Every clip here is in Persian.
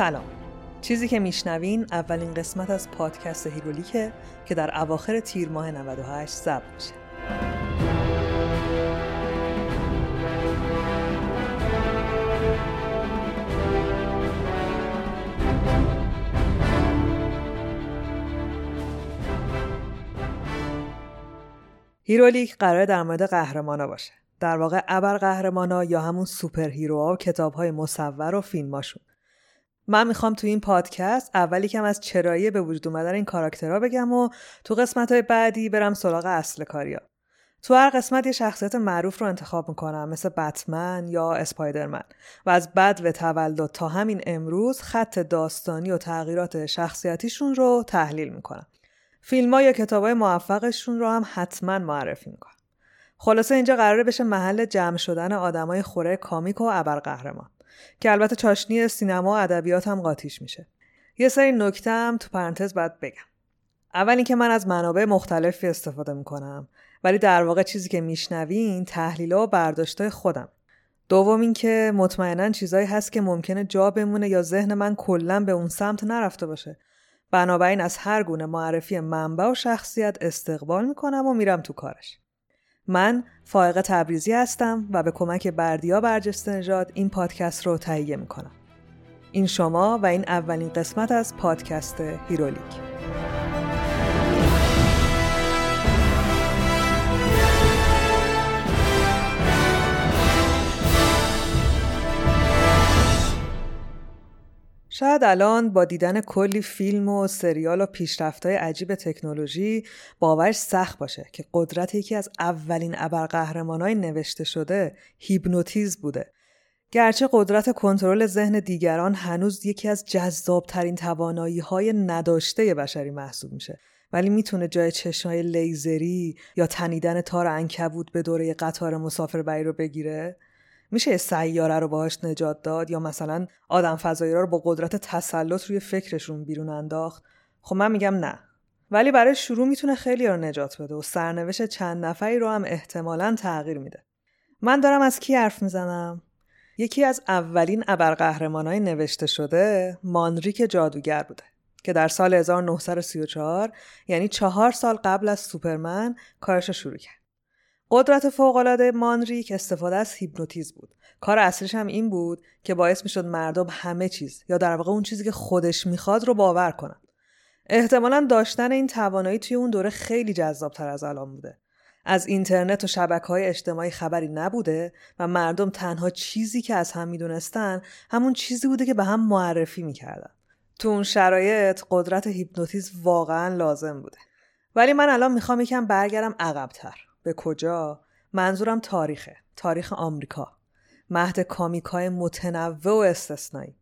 سلام. چیزی که میشنوین اولین قسمت از پادکست Herolic ه که در اواخر تیر ماه 98 ضبط میشه. Herolic قراره در مورد قهرمانا باشه. در واقع ابر قهرمانا یا همون super hero ها و کتاب های مصور و فیلماشون. من می‌خوام تو این پادکست اولی کم از چرایی به وجود اومدن این کاراکترها بگم و تو قسمت های بعدی برم سراغ اصل کاریا. تو هر قسمت یه شخصیت معروف رو انتخاب می‌کنم مثل بتمن یا اسپایدرمن. و از بد و تولد تا همین امروز خط داستانی و تغییرات شخصیتیشون رو تحلیل می‌کنم. فیلم ها یا کتاب های موفقشون رو هم حتما معرفی می‌کنم. خلاصه اینجا قراره بشه محل جمع شدن آدمای خوره کامیک و ابرقهرمان. که البته چاشنی سینما و ادبیات هم قاطیش میشه. یه سری نکته هم تو پرانتز باید بگم. اول اینکه من از منابع مختلفی استفاده می‌کنم ولی در واقع چیزی که میشنوین تحلیل و برداشتای خودم. دوم اینکه مطمئنا چیزایی هست که ممکنه جا بمونه یا ذهن من کلا به اون سمت نرفته باشه. بنابراین از هر گونه معرفی منبع و شخصیت استقبال می‌کنم و میرم تو کارش. من فائق تبریزی هستم و به کمک بردیا برجسته نژاد این پادکست رو تهیه می‌کنم. این شما و این اولین قسمت از پادکست Herolic. شاید الان با دیدن کلی فیلم و سریال و پیشرفت‌های عجیب تکنولوژی باورش سخت باشه که قدرت یکی از اولین ابرقهرمانای نوشته شده هیپنوتیزم بوده. گرچه قدرت کنترل ذهن دیگران هنوز یکی از جذابترین توانایی های نداشته بشری محسوب میشه ولی می‌تونه جای چشمای لیزری یا تنیدن تار انکبوت به دوره قطار مسافربری رو بگیره میشه سیاره رو باهاش نجات داد یا مثلا آدم فضایی رو با قدرت تسلط روی فکرشون بیرون انداخت؟ خب من میگم نه. ولی برای شروع می‌تونه خیلی رو نجات بده و سرنوشت چند نفری رو هم احتمالا تغییر میده. من دارم از کی حرف می‌زنم؟ یکی از اولین ابرقهرمانای نوشته شده مانریک جادوگر بوده که در سال 1934 یعنی چهار سال قبل از سوپرمن کارش شروع کرد. قدرت فوقالعاده مانریک استفاده از هیپنوتیزم بود. کار اصلیش هم این بود که باعث می‌شد مردم همه چیز یا در واقع اون چیزی که خودش می‌خواد رو باور کنن. احتمالا داشتن این توانایی توی اون دوره خیلی جذابتر از الان بوده. از اینترنت و شبکه های اجتماعی خبری نبوده و مردم تنها چیزی که از هم می‌دونستن همون چیزی بوده که به هم معرفی می‌کردن. تو اون شرایط قدرت هیپنوتیزم واقعا لازم بوده. ولی من الان می‌خوام یکم برگردم عقبتر. به کجا؟ منظورم تاریخه تاریخ آمریکا. مهد کامیکای متنوع و استثنایی.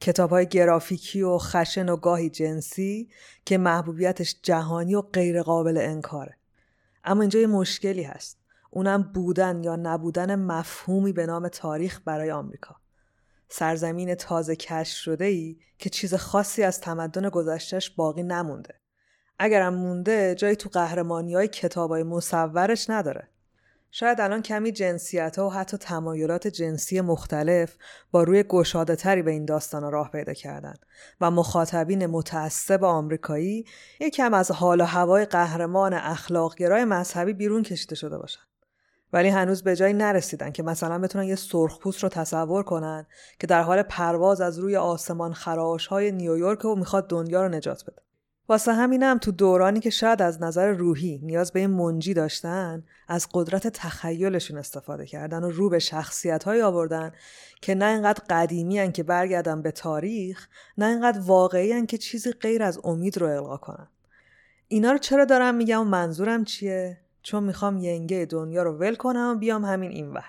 کتاب های گرافیکی و خشن و گاهی جنسی که محبوبیتش جهانی و غیر قابل انکاره. اما اینجا یه مشکلی هست. اونم بودن یا نبودن مفهومی به نام تاریخ برای آمریکا. سرزمین تازه کشف شده ای که چیز خاصی از تمدن گذشتش باقی نمونده. اگرم مونده جایی تو قهرمانی های کتاب های مصورش نداره. شاید الان کمی جنسیت ها و حتی تمایلات جنسی مختلف با روی گشاده تری به این داستان راه پیدا کردن و مخاطبین متعصب آمریکایی یکم از حال و هوای قهرمان اخلاقگرای مذهبی بیرون کشیده شده باشن. ولی هنوز به جایی نرسیدن که مثلا بتونن یه سرخپوست رو تصور کنن که در حال پرواز از روی آسمان خراش های نیویورک و می‌خواد دنیا رو نجات بده. واسه همینم تو دورانی که شاید از نظر روحی نیاز به این منجی داشتن از قدرت تخیلشون استفاده کردن و رو به شخصیت های آوردن که نه اینقدر قدیمی هن که برگردن به تاریخ نه اینقدر واقعی هن که چیزی غیر از امید رو القا کنن. اینا رو چرا دارم میگم و منظورم چیه؟ چون می‌خوام ینگه دنیا رو ول کنم و بیام همین اینور.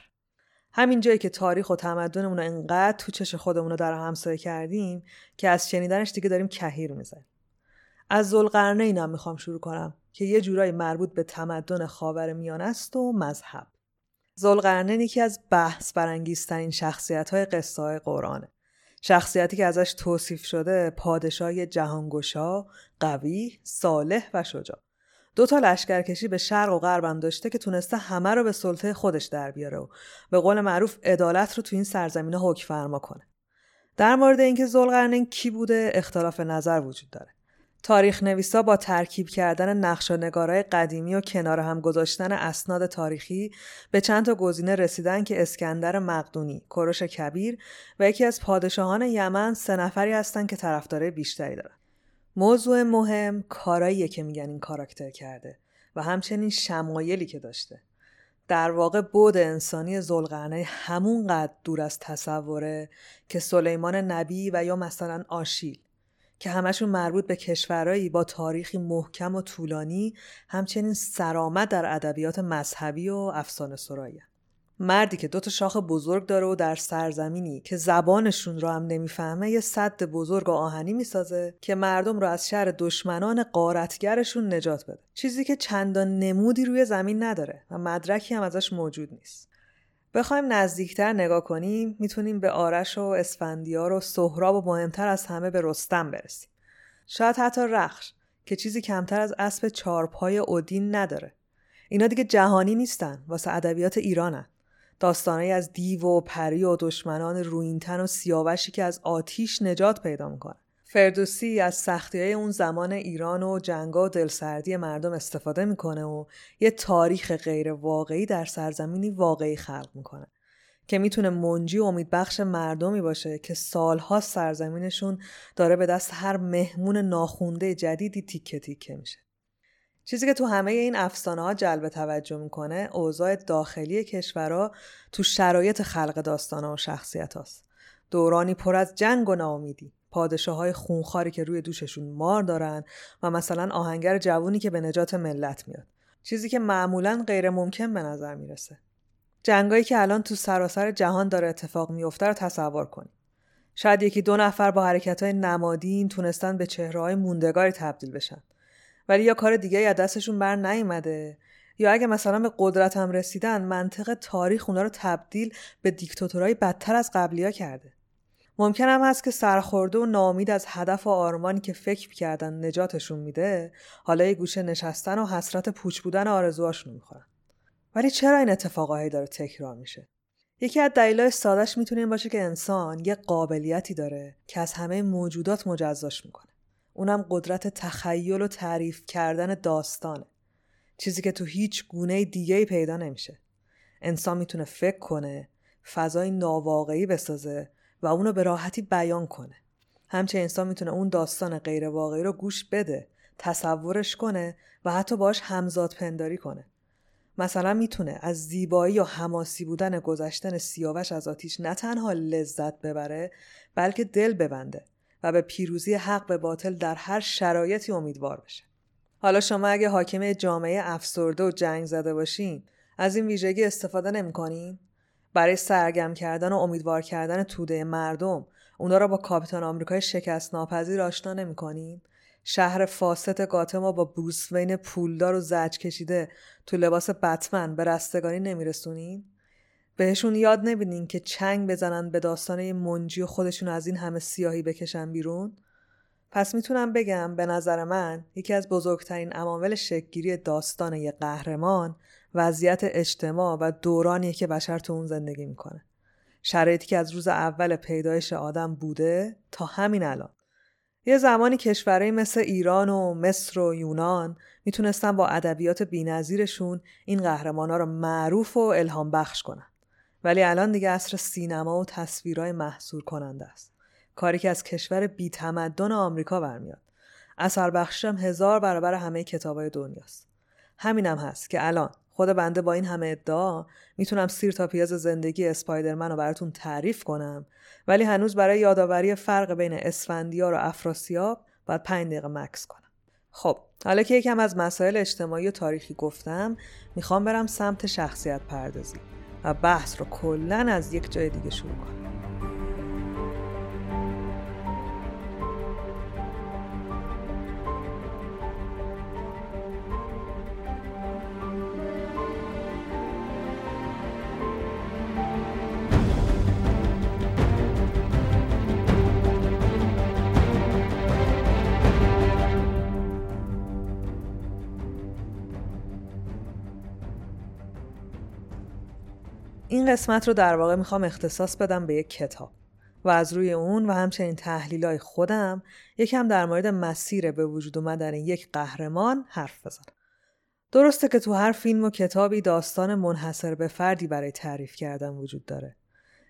همین جایی که تاریخ و تمدنمون انقدر تو چش خودمون رو در همسایه کردیم که از شنیدنش دیگه داریم کهیر می‌زنیم. از زلقرنین هم می‌خوام شروع کنم که یه جورایی مربوط به تمدن خاور میان است و مذهب. زلقرنین یکی از بحث برانگیزترین شخصیت های قصه های قرآنه. شخصیتی که ازش توصیف شده پادشاه جهانگشا، قوی، صالح و شجاع. دو تا لشکرکشی به شرق و غربم داشته که تونسته همه رو به سلطه خودش در بیاره و به قول معروف عدالت رو تو این سرزمینه حکم فرما کنه. در مورد اینکه زلقرنین کی بوده اختلاف نظر وجود داره. تاریخ نویسا با ترکیب کردن نقش و قدیمی و کنار هم گذاشتن اسناد تاریخی به چند تا گزینه رسیدن که اسکندر مقدونی، کوروش کبیر و یکی از پادشاهان یمن سه نفری هستن که طرفدارای بیشتری دارن. موضوع مهم کاراییه که میگن این کاراکتر کرده و همچنین شمایلی که داشته. در واقع بود انسانی زلقرنه همون قد دور از تصوره که سلیمان نبی و یا مثلا آشیل که همشون مربوط به کشورهایی با تاریخی محکم و طولانی همچنین سرآمد در ادبیات مذهبی و افسانه سرایی مردی که دوتا شاخ بزرگ داره و در سرزمینی که زبانشون رو هم نمی‌فهمه یه صد بزرگ و آهنی می‌سازه که مردم رو از شر دشمنان قارتگرشون نجات بده. چیزی که چندان نمودی روی زمین نداره و مدرکی هم ازش موجود نیست. بخوایم نزدیکتر نگاه کنیم می‌تونیم به آرش و اسفندیار و سهراب و مهمتر از همه به رستم برسیم. شاید حتی رخش که چیزی کمتر از اسب چارپای اودین نداره. اینا دیگه جهانی نیستن واسه ادبیات ایرانن. داستانهایی از دیو و پری و دشمنان روینتن و سیاوشی که از آتیش نجات پیدا می‌کنه فردوسی از سختی های اون زمان ایران و جنگا و دلسردی مردم استفاده می‌کنه و یه تاریخ غیر واقعی در سرزمینی واقعی خلق می‌کنه که می‌تونه منجی و امیدبخش مردمی باشه که سالها سرزمینشون داره به دست هر مهمون ناخونده جدیدی تیکه تیکه میشه چیزی که تو همه این افسانه ها جلب توجه می‌کنه اوضاع داخلی کشورها تو شرایط خلق داستان و شخصیت هاست. دورانی پر از جنگ و ناامیدی پادشاه های خونخاری که روی دوششون مار دارن و مثلا آهنگر جوونی که به نجات ملت میاد. چیزی که معمولا غیر ممکن به نظر می‌رسه. جنگایی که الان تو سراسر جهان داره اتفاق میفته رو تصور کنیم شاید یکی دو نفر با حرکت های نمادین تونستن به چهره های موندگاری تبدیل بشن. ولی یا کار دیگه از دستشون بر نیومده یا اگه مثلا به قدرت هم رسیدن منطق تاریخ اونا رو تبدیل به دیکتاتورهای بدتر از قبلیا کرده. ممکن هم هست که سرخورده و نامید از هدف و آرمانی که فکر کردن نجاتشون میده حالا یه گوشه نشستن و حسرت پوچ بودن آرزوهاشون می‌خورن. ولی چرا این اتفاقایی داره تکرار میشه؟ یکی از دلایل سادش می‌تونه این باشه که انسان یه قابلیتی داره که از همه موجودات مجزاش می‌کنه. اونم قدرت تخیل و تعریف کردن داستانه. چیزی که تو هیچ گونه دیگه پیدا نمیشه. انسان می‌تونه فکر کنه فضای ناواقعی بسازه و اونو به راحتی بیان کنه. همچه انسان می‌تونه اون داستان غیر واقعی رو گوش بده تصورش کنه و حتی باش همزاد پنداری کنه. مثلا می‌تونه از زیبایی و حماسی بودن گذشتن سیاوش از آتیش نه تنها لذت ببره بلکه دل ببنده و به پیروزی حق به باطل در هر شرایطی امیدوار بشه. حالا شما اگه حاکم جامعه افسرده و جنگ زده باشین از این ویژگی استفاده نمی‌کنین؟ برای سرگرم کردن و امیدوار کردن توده مردم اونا را با کاپیتان آمریکای شکست ناپذیر آشنا نمی‌کنین؟ شهر فاست گاتما با بروس وین پولدار و زج کشیده تو لباس بتمن به رستگاری نمیرسونین؟ بهشون یاد نبینین که چنگ بزنن به داستانه منجی و خودشون از این همه سیاهی بکشن بیرون؟ پس می‌تونم بگم به نظر من یکی از بزرگترین عوامل شکگیری داستان یه قهرمان وضعیت اجتماع و دورانیه که بشر تو اون زندگی می‌کنه. شرایطی که از روز اول پیدایش آدم بوده تا همین الان. یه زمانی کشورهایی مثل ایران و مصر و یونان می‌تونستن با ادبیات بینظیرشون این قهرمانا رو معروف و الهام بخش کنن. ولی الان دیگه اصر سینما و تصویرهای محصور کننده است. کاری که از کشور بیتمدن آمریکا برمیاد. اثر بخشم هزار برابر همه کتابای دنیاست. همینم هست که الان خود بنده با این همه ادعا می‌تونم سیر تا پیاز زندگی اسپایدرمن رو براتون تعریف کنم. ولی هنوز برای یادآوری فرق بین اسفندیار و افراسیاب باید پنج دقیقه مکس کنم. خب حالا که یکم از مسائل اجتماعی و تاریخی گفتم می‌خوام برم سمت شخصیت پردازی و بحث رو کلا از یک جای دیگه شروع کنم. این قسمت رو در واقع می‌خوام اختصاص بدم به یک کتاب و از روی اون و همچنین تحلیلای خودم یکم در مورد مسیر به وجود اومدن یک قهرمان حرف بزنم. درسته که تو هر فیلم و کتابی داستان منحصر به فردی برای تعریف کردن وجود داره.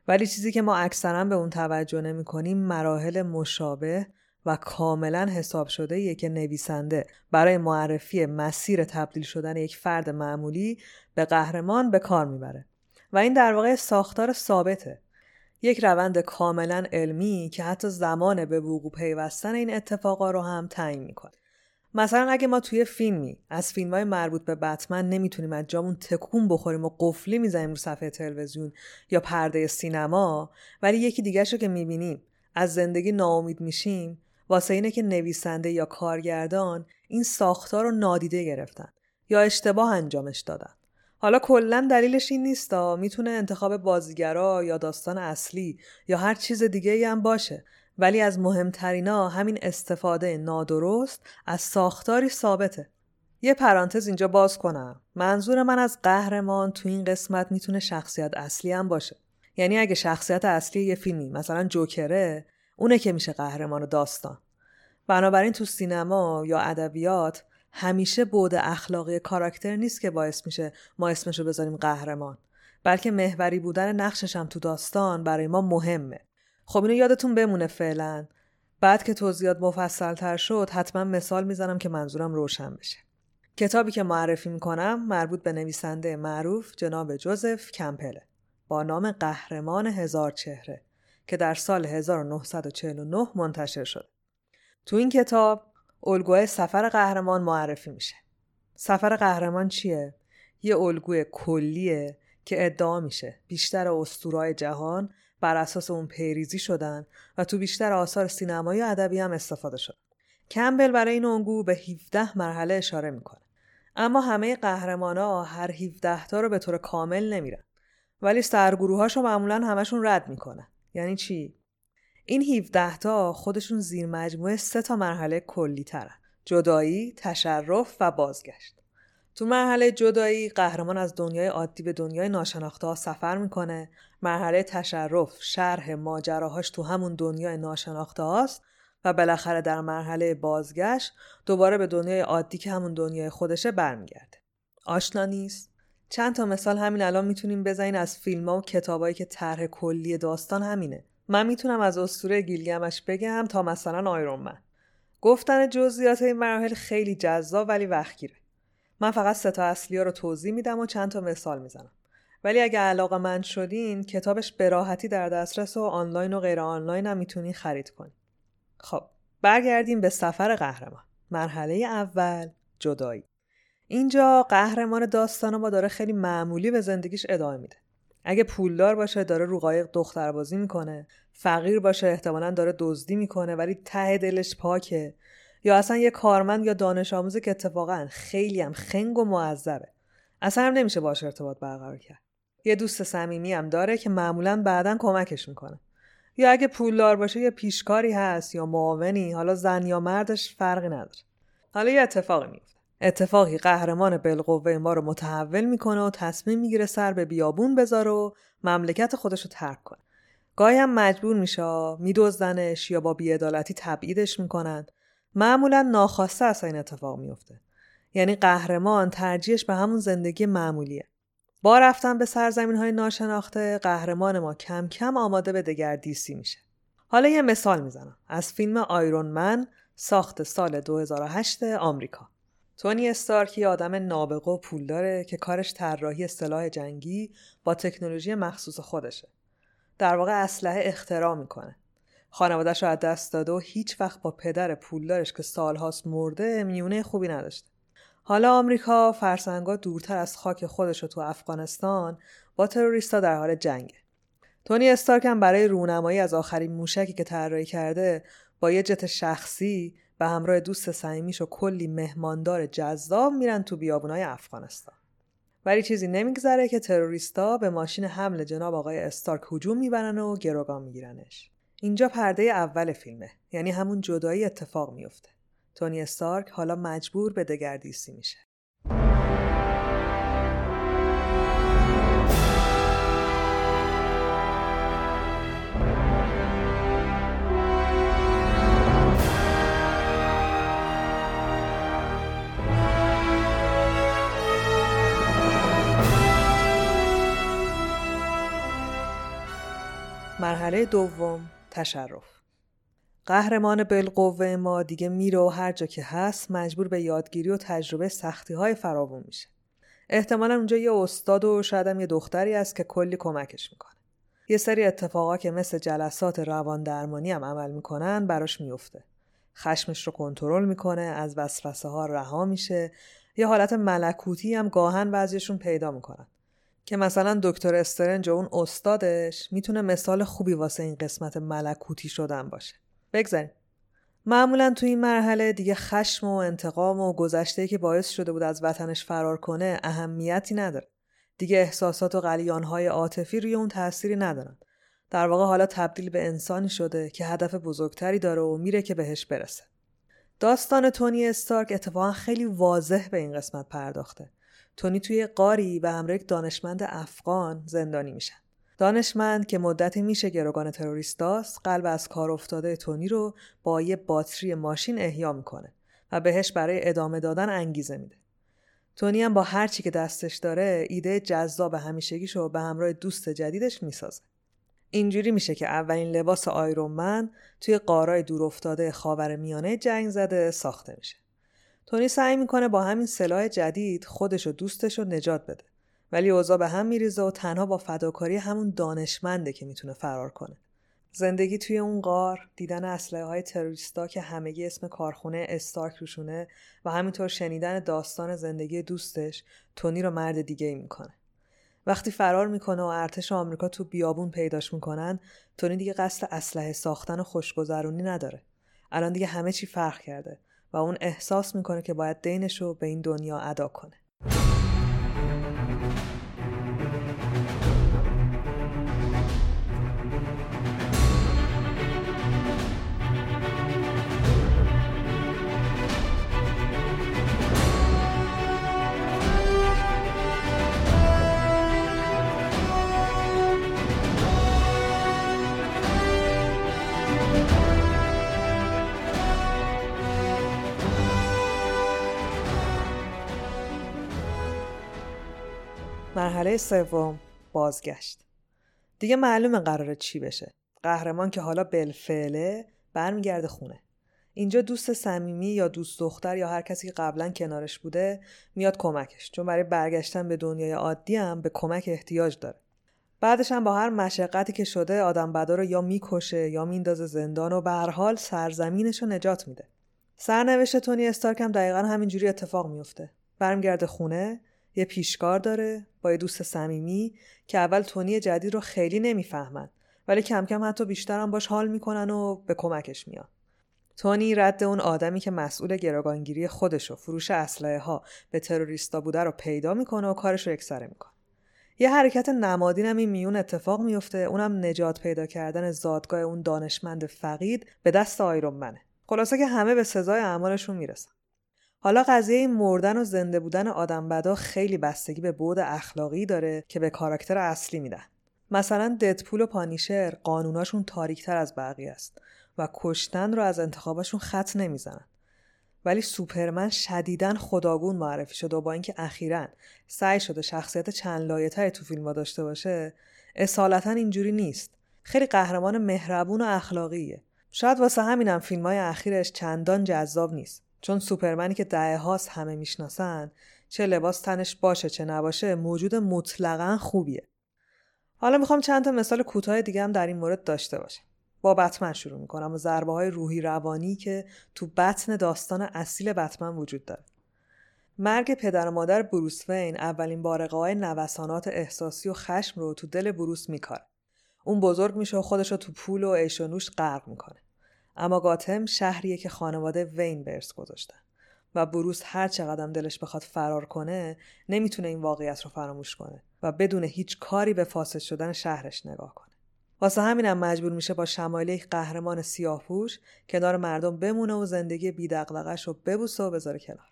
ولی چیزی که ما اکثرا به اون توجه نمی کنیم مراحل مشابه و کاملا حساب شده یه که نویسنده برای معرفی مسیر تبدیل شدن یک فرد معمولی به قهرمان به کار می‌بره و این در واقع ساختار ثابته. یک روند کاملا علمی که حتی زمان به وقوع پیوستن این اتفاقا رو هم تعیین می‌کنه. مثلا اگه ما توی فیلمی از فیلم های مربوط به بتمن نمی‌تونیم از جامون تکون بخوریم و قفلی می‌زنیم رو صفحه تلویزیون یا پرده سینما ولی یکی دیگه رو که می‌بینیم از زندگی ناامید میشیم واسه اینه که نویسنده یا کارگردان این ساختار رو نادیده گرفتن یا اشتباه انجامش دادن. حالا کلا دلیلش این نیستا. می‌تونه انتخاب بازیگرا یا داستان اصلی یا هر چیز دیگه ای هم باشه. ولی از مهمترینا همین استفاده نادرست از ساختاری ثابته. یه پرانتز اینجا باز کنم. منظور من از قهرمان تو این قسمت می‌تونه شخصیت اصلی هم باشه. یعنی اگه شخصیت اصلی یه فیلمی مثلا جوکره اونه که میشه قهرمان داستان. بنابراین تو سینما یا ادبیات همیشه بود اخلاقی کاراکتر نیست که باعث میشه ما اسمشو بذاریم قهرمان. بلکه محوری بودن نقشش هم تو داستان برای ما مهمه. خب اینو یادتون بمونه فعلا. بعد که توضیحات مفصل تر شد حتما مثال می‌زنم که منظورم روشن بشه. کتابی که معرفی می‌کنم مربوط به نویسنده معروف جناب جوزف کمپله با نام قهرمان هزار چهره که در سال 1949 منتشر شد. تو این کتاب الگوی سفر قهرمان معرفی میشه. سفر قهرمان چیه؟ یه الگوی کلیه که ادعا میشه بیشتر اسطورهای جهان بر اساس اون پیریزی شدن و تو بیشتر آثار سینمایی و ادبی هم استفاده شد. کمبل برای این الگو به 17 مرحله اشاره می‌کنه. اما همه قهرمان ها هر 17 تا رو به طور کامل نمیرن. ولی سرگروهاشو معمولا همشون رد می‌کنه. یعنی چی؟ این 17 تا خودشون زیر مجموعه سه تا مرحله کلی ترن. جدایی، تشرف و بازگشت. تو مرحله جدایی قهرمان از دنیای عادی به دنیای ناشناخته ها سفر می‌کنه. مرحله تشرف شرح ماجراهاش تو همون دنیای ناشناخته هاست و بالاخره در مرحله بازگشت دوباره به دنیای عادی که همون دنیای خودشه برمیگرده. آشنا نیست؟ چند تا مثال همین الان می‌تونیم بزنین از فیلم ها و کتابایی که طرح کلی داستان همینه من می‌تونم از اسطوره گیلگمش بگم تا مثلا آیرون من. گفتن جزئیات این مراحل خیلی جذاب ولی وقت من فقط سه تا اصلی ها رو توضیح میدم و چند تا مثال می‌زنم. ولی اگه علاقه من شدین کتابش به راحتی در دسترس و آنلاین و غیر آنلاین هم می‌تونین خرید کنین. خب برگردیم به سفر قهرمان. مرحله اول جدایی. اینجا قهرمان داستان ما داره خیلی معمولی به زندگیش ادامه میده. اگه پولدار باشه داره رو قایق دختربازی می‌کنه. فقیر باشه احتمالا داره دزدی می‌کنه ولی ته دلش پاکه. یا اصلا یه کارمند یا دانش آموزه که اتفاقا خیلی هم خنگ و معذبه. اصلا هم نمیشه باش ارتباط برقرار کرد. یه دوست صمیمی هم داره که معمولا بعدا کمکش می‌کنه. یا اگه پولدار باشه یه پیشکاری هست یا معاونی حالا زن یا مردش فرقی نداره. حالا یه اتفاقی میفته اتفاقی قهرمان بالقوه ما رو متحول می‌کنه و تصمیم می‌گیره سر به بیابون بذاره و مملکت خودش رو ترک کنه. گاهی هم مجبور میشه میدزدنش یا با بیعدالتی تبعیدش می‌کنن. معمولا ناخواسته اصلا این اتفاق میفته. یعنی قهرمان ترجیحش به همون زندگی معمولیه. با رفتن به سرزمین های ناشناخته قهرمان ما کم کم آماده به دگردیسی میشه. حالا یه مثال می‌زنم از فیلم آیرون من ساخت سال 2008 آمریکا. تونی استارک یه آدم نابغه و پول داره که کارش طراحی سلاح جنگی با تکنولوژی مخصوص خودشه. در واقع اسلحه اختراع می‌کنه. خانوادهش رو از دست داده و هیچ وقت با پدر پولدارش که سالهاست مرده میونه خوبی نداشته. حالا آمریکا فرسنگا دورتر از خاک خودش رو تو افغانستان با تروریستا در حال جنگه. تونی استارک هم برای رونمایی از آخرین موشکی که طراحی کرده با یه جت شخصی به همراه دوست صمیمیش و کلی مهماندار جذاب میرن تو بیابونای افغانستان. ولی چیزی نمیگذره که تروریستا به ماشین حمل جناب آقای استارک هجوم می‌برن و گروگان میگیرنش. اینجا پرده اول فیلمه یعنی همون جدایی اتفاق میفته تونی استارک حالا مجبور به دگردیسی میشه. مرحله دوم تشرف قهرمان بالقوه ما دیگه میره و هر جا که هست مجبور به یادگیری و تجربه سختی های فراوون میشه. احتمالا اونجا یه استاد و شاید هم یه دختری هست که کلی کمکش می‌کنه. یه سری اتفاقا که مثل جلسات روان درمانی هم عمل می‌کنن براش میفته. خشمش رو کنترل می‌کنه، از وسوسه ها رها میشه، یه حالت ملکوتی هم گاهن بعضیشون پیدا می‌کنن. که مثلا دکتر استرنج و اون استادش می‌تونه مثال خوبی واسه این قسمت ملکوتی شدن باشه. بگذاریم. معمولا تو این مرحله دیگه خشم و انتقام و گذشته که باعث شده بود از وطنش فرار کنه اهمیتی نداره. دیگه احساسات و قلیانهای عاطفی روی اون تأثیری ندارن. در واقع حالا تبدیل به انسانی شده که هدف بزرگتری داره و میره که بهش برسه. داستان تونی استارک اتفاقا خیلی واضح به این قسمت پرداخته. تونی توی قاری به همراه دانشمند افغان زندانی میشن دانشمند که مدتی میشه گروگان تروریستاست قلب از کار افتاده تونی رو با یه باتری ماشین احیا می‌کنه و بهش برای ادامه دادن انگیزه میده. تونی هم با هر چی که دستش داره ایده جذاب همیشگیشو به همراه دوست جدیدش می‌سازه. اینجوری میشه که اولین لباس آیرون توی قارای دور افتاده خاور میانه جنگ زده ساخته میشه. تونی سعی می‌کنه با همین سلاح جدید خودش و دوستش رو نجات بده. ولی اوضاع به هم میریزه و تنها با فداکاری همون دانشمنده که می‌تونه فرار کنه. زندگی توی اون غار دیدن اسلحه های تروریستا که همگی اسم کارخونه استارک روشونه و همینطور شنیدن داستان زندگی دوستش تونی رو مرد دیگه ای می‌کنه. وقتی فرار می‌کنه و ارتش آمریکا تو بیابون پیداش می‌کنن تونی دیگه قصد اسلحه ساختن و خوشگذرونی نداره. الان دیگه همه چی فرق کرده. و اون احساس می‌کنه که باید دینش رو به این دنیا ادا کنه. مرحله سوم بازگشت. دیگه معلومه قراره چی بشه. قهرمان که حالا بلفعله برمیگرده خونه. اینجا دوست صمیمی یا دوست دختر یا هر کسی که قبلا کنارش بوده میاد کمکش. چون برای برگشتن به دنیای عادی هم به کمک احتیاج داره. بعدش هم با هر مشقتی که شده آدم بدا رو یا می‌کشه یا میندازه زندان و به هر حال سرزمینش رو نجات میده. سرنوشت تونی استارک هم دقیقا همینجوری اتفاق میفته. برمیگرده خونه یه پیشکار داره با یه دوست صمیمی که اول تونی جدید رو خیلی نمی‌فهمن ولی کم کم حتی بیشتر هم باش حال می‌کنن و به کمکش میان. تونی رد اون آدمی که مسئول گروگانگیری خودش و فروش اسلحه ها به تروریستا بوده رو پیدا می‌کنه و کارش رو یکسره می‌کنه. یه حرکت نمادین هم این میون اتفاق میفته اونم نجات پیدا کردن زادگاه اون دانشمند فقید به دست آیرون منه. خلاصه که همه به سزای اعمالشون می‌رسن. حالا قضیه مردن و زنده بودن آدم بدا خیلی بستگی به بود اخلاقی داره که به کاراکتر اصلی میدن. مثلا ددپول و پانیشر قانوناشون تاریکتر از بقیه است و کشتن رو از انتخابشون خط نمی‌زنن. ولی سوپرمن شدیداً خداگون معرفی شده و با اینکه اخیرا سعی شده شخصیت چند لایه تو فیلم داشته باشه اصالتا اینجوری نیست خیلی قهرمان مهربون و اخلاقیه شاید واسه همینم های اخیرش چندان جذاب نیست چون سوپرمنی که دهه هاست همه می‌شناسن چه لباس تنش باشه چه نباشه موجود مطلقا خوبیه. حالا می‌خوام چند تا مثال کوتاه دیگه هم در این مورد داشته باشم. با بتمن شروع می‌کنم و ضربه های روحی روانی که تو بطن داستان اصیل بتمن وجود داره. مرگ پدر و مادر بروس وین اولین بارقه های نوسانات احساسی و خشم رو تو دل بروس میکاره. اون بزرگ میشه و خودش رو تو پول و عیش غرق می‌کنه. اما گاتم شهریه که خانواده وین برس گذاشتن. و بروس هر چقدر دلش بخواد فرار کنه نمی‌تونه این واقعیت رو فراموش کنه و بدون هیچ کاری به فاسد شدن شهرش نگاه کنه. واسه همینم مجبور میشه با شمایل یک قهرمان سیاهپوش کنار مردم بمونه و زندگی بیدقدقش رو ببوسه و بذاره کنار.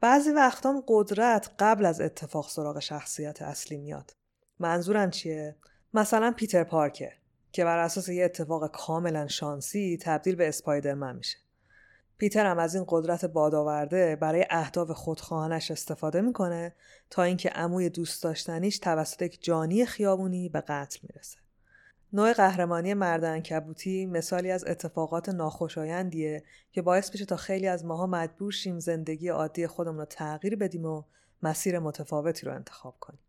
بعضی وقتام قدرت قبل از اتفاق سراغ شخصیت اصلی میاد. منظورم چیه؟ مثلا پیتر پارکر. که بر اساس یه اتفاق کاملا شانسی تبدیل به اسپایدرمن میشه. پیتر هم از این قدرت بادآورده برای اهداف خودخواهانش استفاده می‌کنه تا اینکه عموی دوست داشتنیش توسط یک جانی خیابونی به قتل می‌رسه. نوع قهرمانی مرد انکبوتی مثالی از اتفاقات ناخوشایندیه که باعث میشه تا خیلی از ماها مجبور شیم زندگی عادی خودمون رو تغییر بدیم و مسیر متفاوتی رو انتخاب کنیم.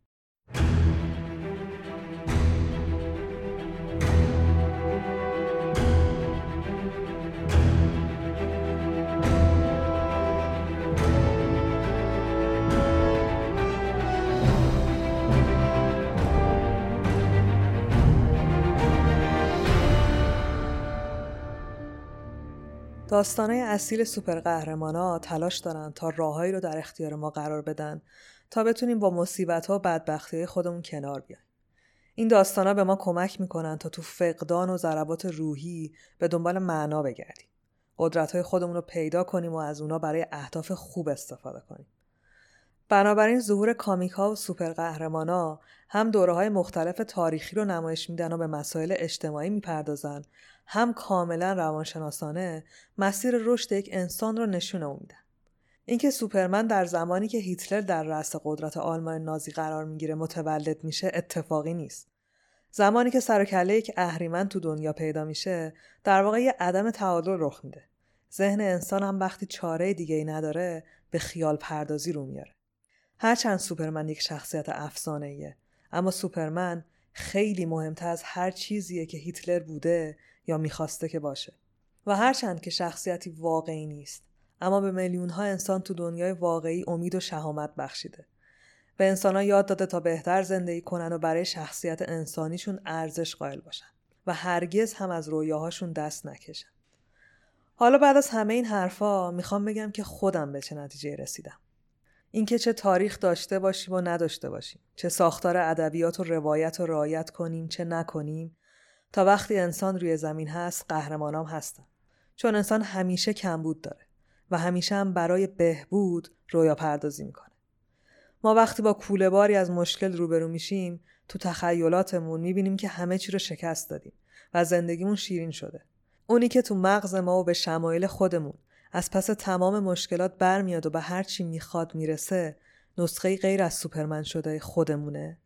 داستانهای اصیل سوپر تلاش دارن تا راههایی رو در اختیار ما قرار بدن تا بتونیم با مصیبت ها و بدبختی خودمون کنار بیایم. این داستانها به ما کمک می‌کنن تا تو فقدان و ضربات روحی به دنبال معنا بگردیم. قدرت های خودمون رو پیدا کنیم و از اونا برای اهداف خوب استفاده کنیم. بنابراین ظهور کامیک ها و سوپر ها هم دوره های مختلف تاریخی رو نمایش میدن و به مسائل اجتماعی می‌پردازن هم کاملا روانشناسانه مسیر رشد یک انسان رو نشون میدن. اینکه سوپرمن در زمانی که هیتلر در رأس قدرت آلمان نازی قرار می‌گیره متولد میشه اتفاقی نیست. زمانی که سر یک اهریمن تو دنیا پیدا میشه در واقع یه عدم تعادل رخ میده. ذهن انسان هم وقتی چاره دیگه ای نداره به خیال پردازی رو میاره. هرچند سوپرمن یک شخصیت افسانه اما سوپرمن خیلی مهمتر از هر چیزیه که هیتلر بوده یا می‌خواسته که باشه. و هرچند که شخصیتی واقعی نیست اما به میلیون ها انسان تو دنیای واقعی امید و شهامت بخشیده. به انسان ها یاد داده تا بهتر زندگی کنن و برای شخصیت انسانیشون ارزش قائل باشن و هرگز هم از رویاهاشون دست نکشن. حالا بعد از همه این حرفا می‌خوام بگم که خودم به چه نتیجه رسیدم. اینکه چه تاریخ داشته باشیم و نداشته باشیم چه ساختار ادبیات و روایت رو رعایت کنیم چه نکنیم تا وقتی انسان روی زمین هست قهرمانام هستن. چون انسان همیشه کمبود داره و همیشه هم برای بهبود رویا پردازی می‌کنه. ما وقتی با کوله باری از مشکل روبرو میشیم تو تخیلاتمون می‌بینیم که همه چی رو شکست دادیم و زندگیمون شیرین شده. اونی که تو مغز ما و به شمایل خودمون از پس تمام مشکلات برمیاد و به هر چی می‌خواد می‌رسه نسخه غیر از سوپرمن شده خودمونه.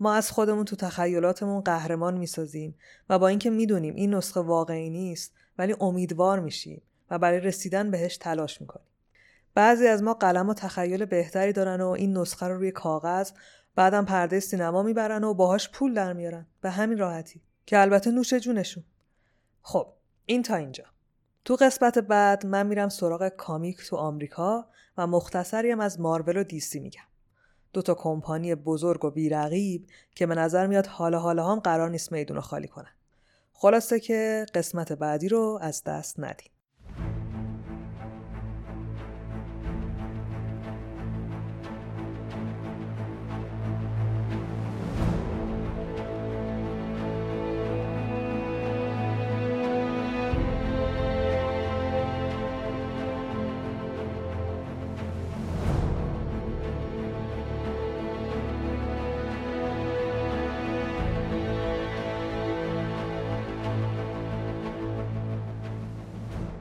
ما از خودمون تو تخیلاتمون قهرمان می‌سازیم و با اینکه می‌دونیم این نسخه واقعی نیست ولی امیدوار میشیم و برای رسیدن بهش تلاش می‌کنیم. بعضی از ما قلم و تخیل بهتری دارن و این نسخه رو روی کاغذ بعدم پرده سینما می‌برن و باهاش پول در میارن. به همین راحتی. که البته نوش جونشون. خب این تا اینجا. تو قسمت بعد من میرم سراغ کامیک تو آمریکا و مختصریم از مارول و دیسی میگم. دو تا کمپانی بزرگ و بیرقیب که به نظر میاد حالا حالا هم قرار نیست میدون رو خالی کنن. خلاصه که قسمت بعدی رو از دست ندیم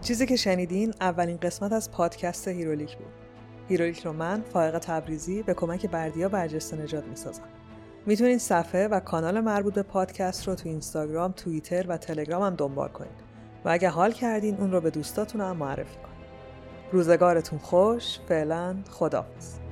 چیزی که شنیدین اولین قسمت از پادکست Herolic بود. Herolic رو من فائق تبریزی به کمک بردیا برجسته نجات می‌سازم. می‌تونید صفحه و کانال مربوط به پادکست رو تو اینستاگرام، توییتر و تلگرام هم دنبال کنید و اگه حال کردین اون رو به دوستاتون هم معرفی کنید. روزگارتون خوش، فعلا خداحافظ.